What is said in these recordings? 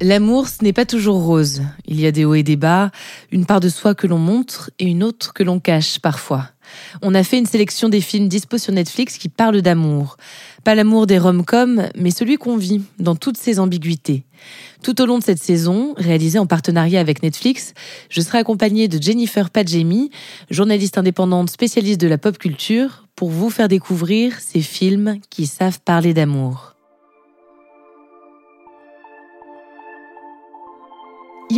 L'amour, ce n'est pas toujours rose. Il y a des hauts et des bas, une part de soi que l'on montre et une autre que l'on cache parfois. On a fait une sélection des films dispo sur Netflix qui parlent d'amour. Pas l'amour des rom-coms, mais celui qu'on vit, dans toutes ses ambiguïtés. Tout au long de cette saison, réalisée en partenariat avec Netflix, je serai accompagnée de Jennifer Padjemi, journaliste indépendante spécialiste de la pop culture, pour vous faire découvrir ces films qui savent parler d'amour.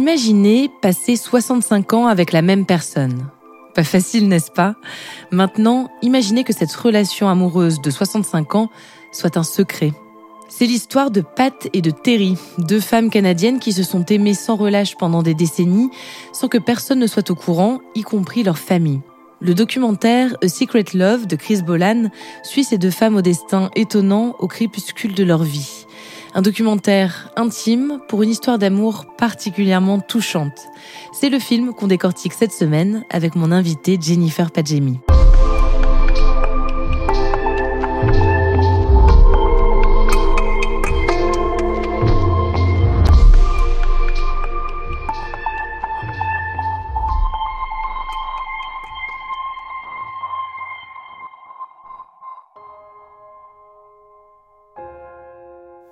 Imaginez passer 65 ans avec la même personne. Pas facile, n'est-ce pas? Maintenant, imaginez que cette relation amoureuse de 65 ans soit un secret. C'est l'histoire de Pat et de Terry, deux femmes canadiennes qui se sont aimées sans relâche pendant des décennies, sans que personne ne soit au courant, y compris leur famille. Le documentaire A Secret Love de Chris Bolan suit ces deux femmes au destin étonnant au crépuscule de leur vie. Un documentaire intime pour une histoire d'amour particulièrement touchante. C'est le film qu'on décortique cette semaine avec mon invité Jennifer Padjemi.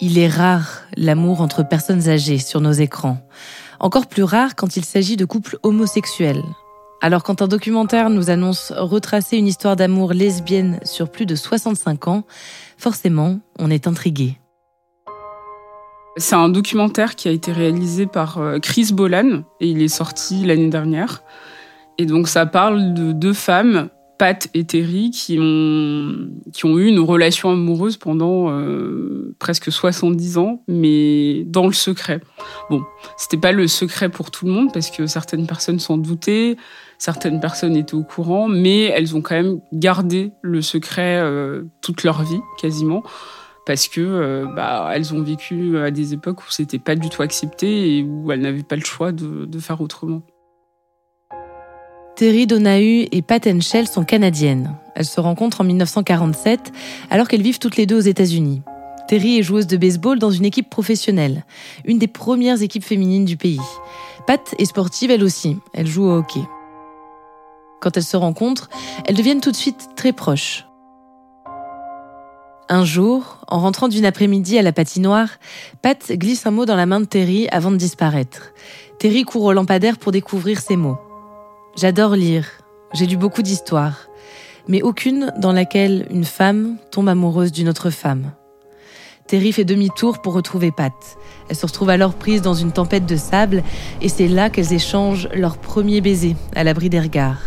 Il est rare l'amour entre personnes âgées sur nos écrans. Encore plus rare quand il s'agit de couples homosexuels. Alors quand un documentaire nous annonce retracer une histoire d'amour lesbienne sur plus de 65 ans, forcément, on est intrigué. C'est un documentaire qui a été réalisé par euh, Chris Bolan et il est sorti l'année dernière. Et donc ça parle de deux femmes Pat et Terry qui ont, qui ont eu une relation amoureuse pendant euh, presque 70 ans, mais dans le secret. Bon, c'était pas le secret pour tout le monde parce que certaines personnes s'en doutaient, certaines personnes étaient au courant, mais elles ont quand même gardé le secret euh, toute leur vie, quasiment parce que euh, bah, elles ont vécu à des époques où c'était pas du tout accepté et où elles n'avaient pas le choix de, de faire autrement. Terry Donahue et Pat Henschel sont canadiennes. Elles se rencontrent en 1947 alors qu'elles vivent toutes les deux aux États-Unis. Terry est joueuse de baseball dans une équipe professionnelle, une des premières équipes féminines du pays. Pat est sportive elle aussi, elle joue au hockey. Quand elles se rencontrent, elles deviennent tout de suite très proches. Un jour, en rentrant d'une après-midi à la patinoire, Pat glisse un mot dans la main de Terry avant de disparaître. Terry court au lampadaire pour découvrir ces mots. J'adore lire, j'ai lu beaucoup d'histoires, mais aucune dans laquelle une femme tombe amoureuse d'une autre femme. Terry fait demi-tour pour retrouver Pat. Elle se retrouve alors prise dans une tempête de sable et c'est là qu'elles échangent leur premier baiser à l'abri des regards.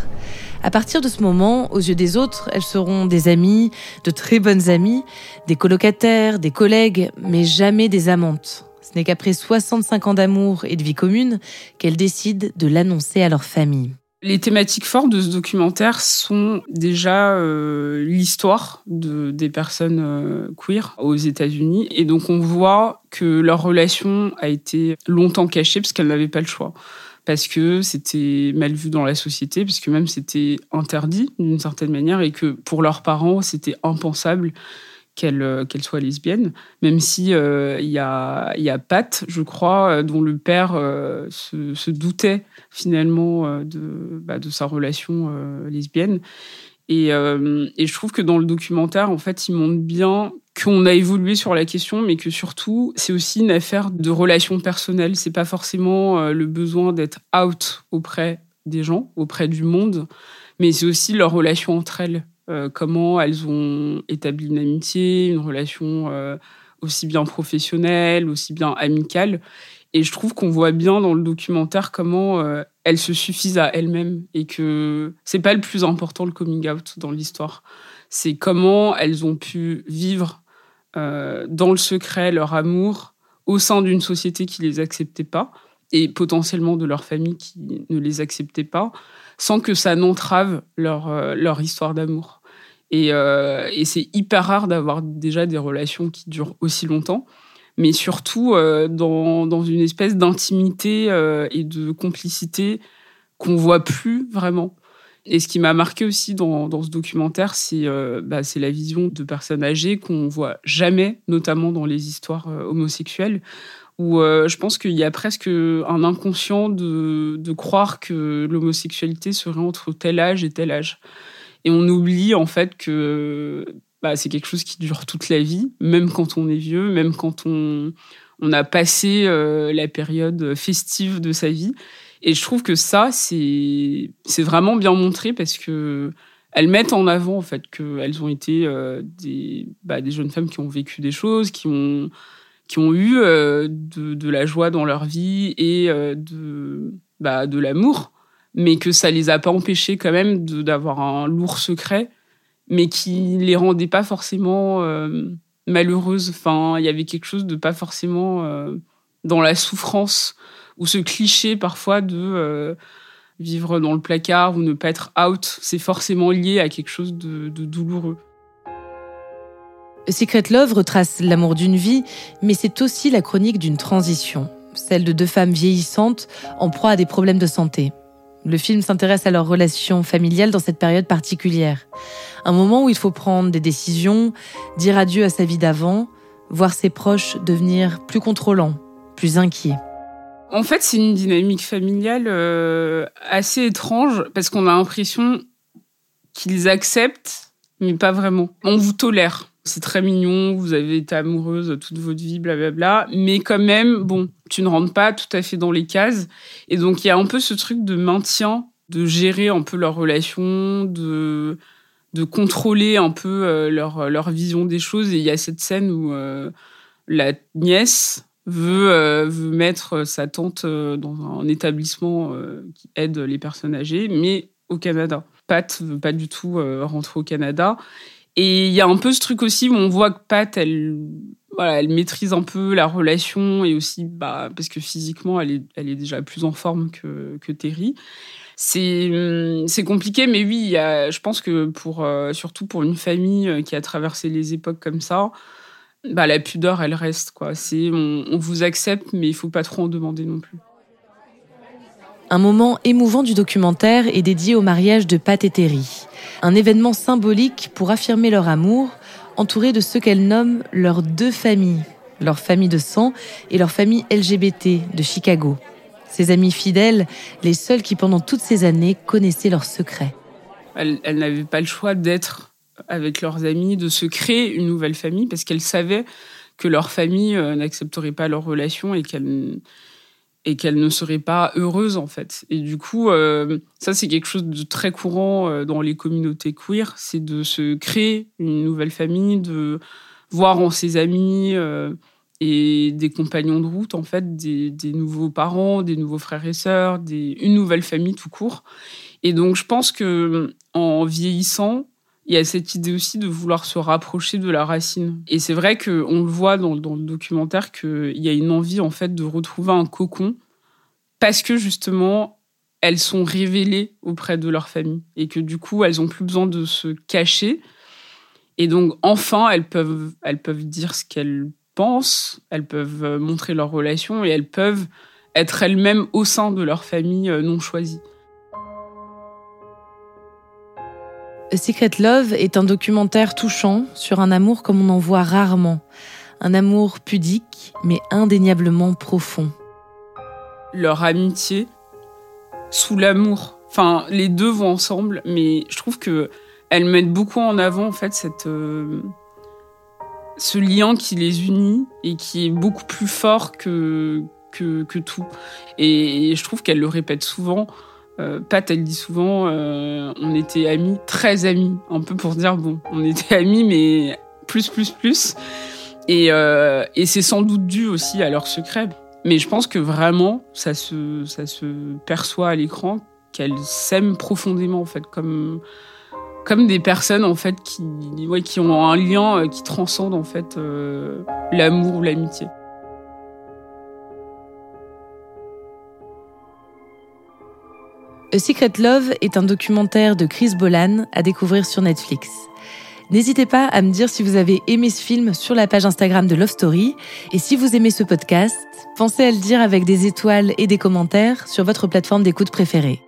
À partir de ce moment, aux yeux des autres, elles seront des amies, de très bonnes amies, des colocataires, des collègues, mais jamais des amantes. Ce n'est qu'après 65 ans d'amour et de vie commune qu'elles décident de l'annoncer à leur famille. Les thématiques fortes de ce documentaire sont déjà euh, l'histoire de, des personnes euh, queer aux États-Unis. Et donc on voit que leur relation a été longtemps cachée parce qu'elles n'avaient pas le choix. Parce que c'était mal vu dans la société, parce que même c'était interdit d'une certaine manière et que pour leurs parents, c'était impensable qu'elle euh, qu'elle soit lesbienne, même si euh, il y, a, Pat, je crois, euh, dont le père se, doutait finalement de, bah, de sa relation lesbienne. Et, je trouve que dans le documentaire, en fait, il montre bien qu'on a évolué sur la question, mais que surtout, c'est aussi une affaire de relations personnelles. C'est pas forcément le besoin d'être out auprès des gens, auprès du monde, mais c'est aussi leur relation entre elles. Euh, comment elles ont établi une amitié, une relation euh, aussi bien professionnelle, aussi bien amicale. Et je trouve qu'on voit bien dans le documentaire comment euh, elles se suffisent à elles-mêmes et que c'est pas le plus important le coming out dans l'histoire. c'est comment elles ont pu vivre dans le secret leur amour au sein d'une société qui les acceptait pas et potentiellement de leur famille qui ne les acceptait pas, sans que ça n'entrave leur, leur histoire d'amour. Et, euh, et c'est hyper rare d'avoir déjà des relations qui durent aussi longtemps, mais surtout dans, dans, une espèce d'intimité et de complicité qu'on voit plus vraiment. Et ce qui m'a marqué aussi dans, ce documentaire, c'est euh, bah, la vision de personnes âgées qu'on voit jamais, notamment dans les histoires euh, homosexuelles, où euh, je pense qu'il y a presque un inconscient de, de croire que l'homosexualité serait entre tel âge et tel âge. Et on oublie en fait que bah, c'est quelque chose qui dure toute la vie, même quand on est vieux, même quand on, a passé la période festive de sa vie. Et je trouve que ça, c'est vraiment bien montré parce que elles mettent en avant en fait qu'elles ont été euh, des, bah, des jeunes femmes qui ont vécu des choses, qui ont, qui ont eu euh, de, la joie dans leur vie et euh, de, bah, de l'amour, mais que ça les a pas empêchées quand même d'avoir un lourd secret, mais qui les rendait pas forcément malheureuses. Enfin, il y avait quelque chose de pas forcément dans la souffrance ou ce cliché parfois de euh, vivre dans le placard ou ne pas être out, c'est forcément lié à quelque chose de, douloureux. Secret Love retrace l'amour d'une vie, mais c'est aussi la chronique d'une transition, celle de deux femmes vieillissantes en proie à des problèmes de santé. Le film s'intéresse à leur relation familiale dans cette période particulière. Un moment où il faut prendre des décisions, dire adieu à sa vie d'avant, voir ses proches devenir plus contrôlants, plus inquiets. En fait, c'est une dynamique familiale euh, assez étrange parce qu'on a l'impression qu'ils acceptent, mais pas vraiment. On vous tolère. C'est très mignon, vous avez été amoureuse toute votre vie, blablabla. Mais quand même, bon, tu ne rentres pas tout à fait dans les cases. Et donc, il y a un peu ce truc de maintien, de gérer un peu leur relation, de, de contrôler un peu euh, leur, leur vision des choses. Et il y a cette scène où euh, la nièce veut, euh, veut mettre sa tante dans un établissement qui aide les personnes âgées, mais au Canada. Pat veut pas du tout rentrer au Canada. Et il y a un peu ce truc aussi où on voit que Pat, elle, voilà, elle maîtrise un peu la relation et aussi, bah, parce que physiquement, elle est, elle est déjà plus en forme que, que Terry. C'est, hum, compliqué, mais oui, je pense que pour, surtout pour une famille qui a traversé les époques comme ça, bah, la pudeur, elle reste. quoi. C'est on, vous accepte, mais il faut pas trop en demander non plus. Un moment émouvant du documentaire est dédié au mariage de Pat et Terry. Un événement symbolique pour affirmer leur amour, entouré de ce qu'elles nomment leurs deux familles, leur famille de sang et leur famille LGBT de Chicago. Ces amis fidèles, les seuls qui pendant toutes ces années connaissaient leurs secrets. Elles, elles n'avaient pas le choix d'être avec leurs amis, de se créer une nouvelle famille parce qu'elles savaient que leur famille euh, n'accepterait pas leur relation et qu'elles et qu'elles ne seraient pas heureuses en fait. Et du coup, euh, ça c'est quelque chose de très courant euh, dans les communautés queer, c'est de se créer une nouvelle famille, de voir en ses amis et des compagnons de route en fait des, nouveaux parents, des nouveaux frères et sœurs, une nouvelle famille tout court. Et donc je pense que en vieillissant, il y a cette idée aussi de vouloir se rapprocher de la racine. Et c'est vrai qu'on le voit dans, le documentaire qu'il y a une envie en fait de retrouver un cocon parce que justement elles sont révélées auprès de leur famille et que du coup elles ont plus besoin de se cacher et donc enfin elles peuvent elles peuvent dire ce qu'elles pensent, elles peuvent montrer leur relation et elles peuvent être elles-mêmes au sein de leur famille euh, non choisie. Secret Love est un documentaire touchant sur un amour comme on en voit rarement. Un amour pudique, mais indéniablement profond. Leur amitié sous l'amour. Enfin, les deux vont ensemble, mais je trouve que elles mettent beaucoup en avant en fait cette euh, ce lien qui les unit et qui est beaucoup plus fort que que, que tout. Et, et je trouve qu'elles le répètent souvent. Euh, Pat, elle dit souvent, euh, on était amis, très amis, un peu pour dire, bon, on était amis, mais plus, plus, plus. Et, euh, et c'est sans doute dû aussi à leur secret. Mais je pense que vraiment, ça se, ça se perçoit à l'écran qu'elles s'aiment profondément, en fait, comme, comme des personnes en fait qui, ouais, qui ont un lien euh, qui transcende en fait l'amour ou l'amitié. A Secret Love est un documentaire de Chris Bolan à découvrir sur Netflix. N'hésitez pas à me dire si vous avez aimé ce film sur la page Instagram de Love Story. Et si vous aimez ce podcast, pensez à le dire avec des étoiles et des commentaires sur votre plateforme d'écoute préférée.